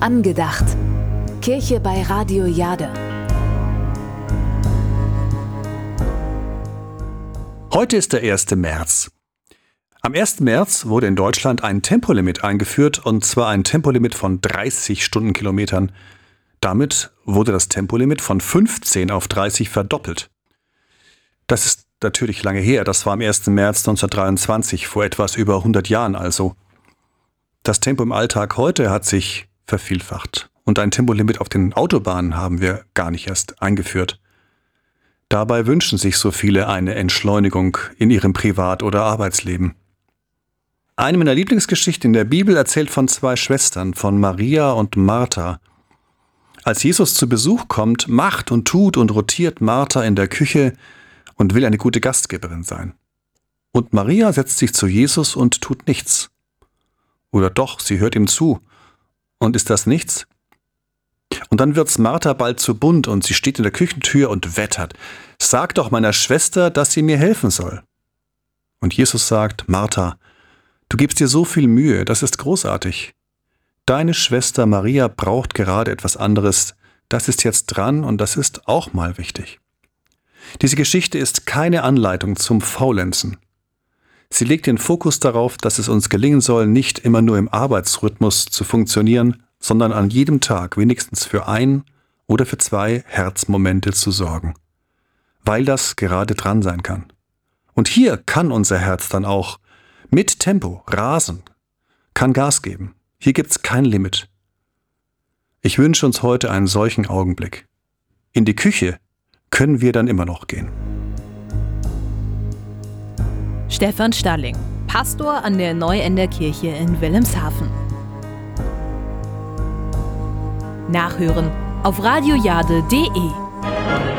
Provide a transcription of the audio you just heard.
Angedacht. Kirche bei Radio Jade. Heute ist der 1. März. Am 1. März wurde in Deutschland ein Tempolimit eingeführt, und zwar ein Tempolimit von 30 Stundenkilometern. Damit wurde das Tempolimit von 15 auf 30 verdoppelt. Das ist natürlich lange her, das war am 1. März 1923, vor etwas über 100 Jahren also. Das Tempo im Alltag heute hat sich vervielfacht. Und ein Tempolimit auf den Autobahnen haben wir gar nicht erst eingeführt. Dabei wünschen sich so viele eine Entschleunigung in ihrem Privat- oder Arbeitsleben. Eine meiner Lieblingsgeschichten in der Bibel erzählt von zwei Schwestern, von Maria und Martha. Als Jesus zu Besuch kommt, macht und tut und rotiert Martha in der Küche und will eine gute Gastgeberin sein. Und Maria setzt sich zu Jesus und tut nichts. Oder doch, sie hört ihm zu und ist das nichts? Und dann wird's Martha bald zu bunt und sie steht in der Küchentür und wettert. Sag doch meiner Schwester, dass sie mir helfen soll. Und Jesus sagt, Martha, du gibst dir so viel Mühe, das ist großartig. Deine Schwester Maria braucht gerade etwas anderes, das ist jetzt dran und das ist auch mal wichtig. Diese Geschichte ist keine Anleitung zum Faulenzen. Sie legt den Fokus darauf, dass es uns gelingen soll, nicht immer nur im Arbeitsrhythmus zu funktionieren, sondern an jedem Tag wenigstens für ein oder für zwei Herzmomente zu sorgen. Weil das gerade dran sein kann. Und hier kann unser Herz dann auch mit Tempo rasen, kann Gas geben. Hier gibt's kein Limit. Ich wünsche uns heute einen solchen Augenblick. In die Küche können wir dann immer noch gehen. Stefan Stalling, Pastor an der Neuenderkirche in Wilhelmshaven. Nachhören auf radiojade.de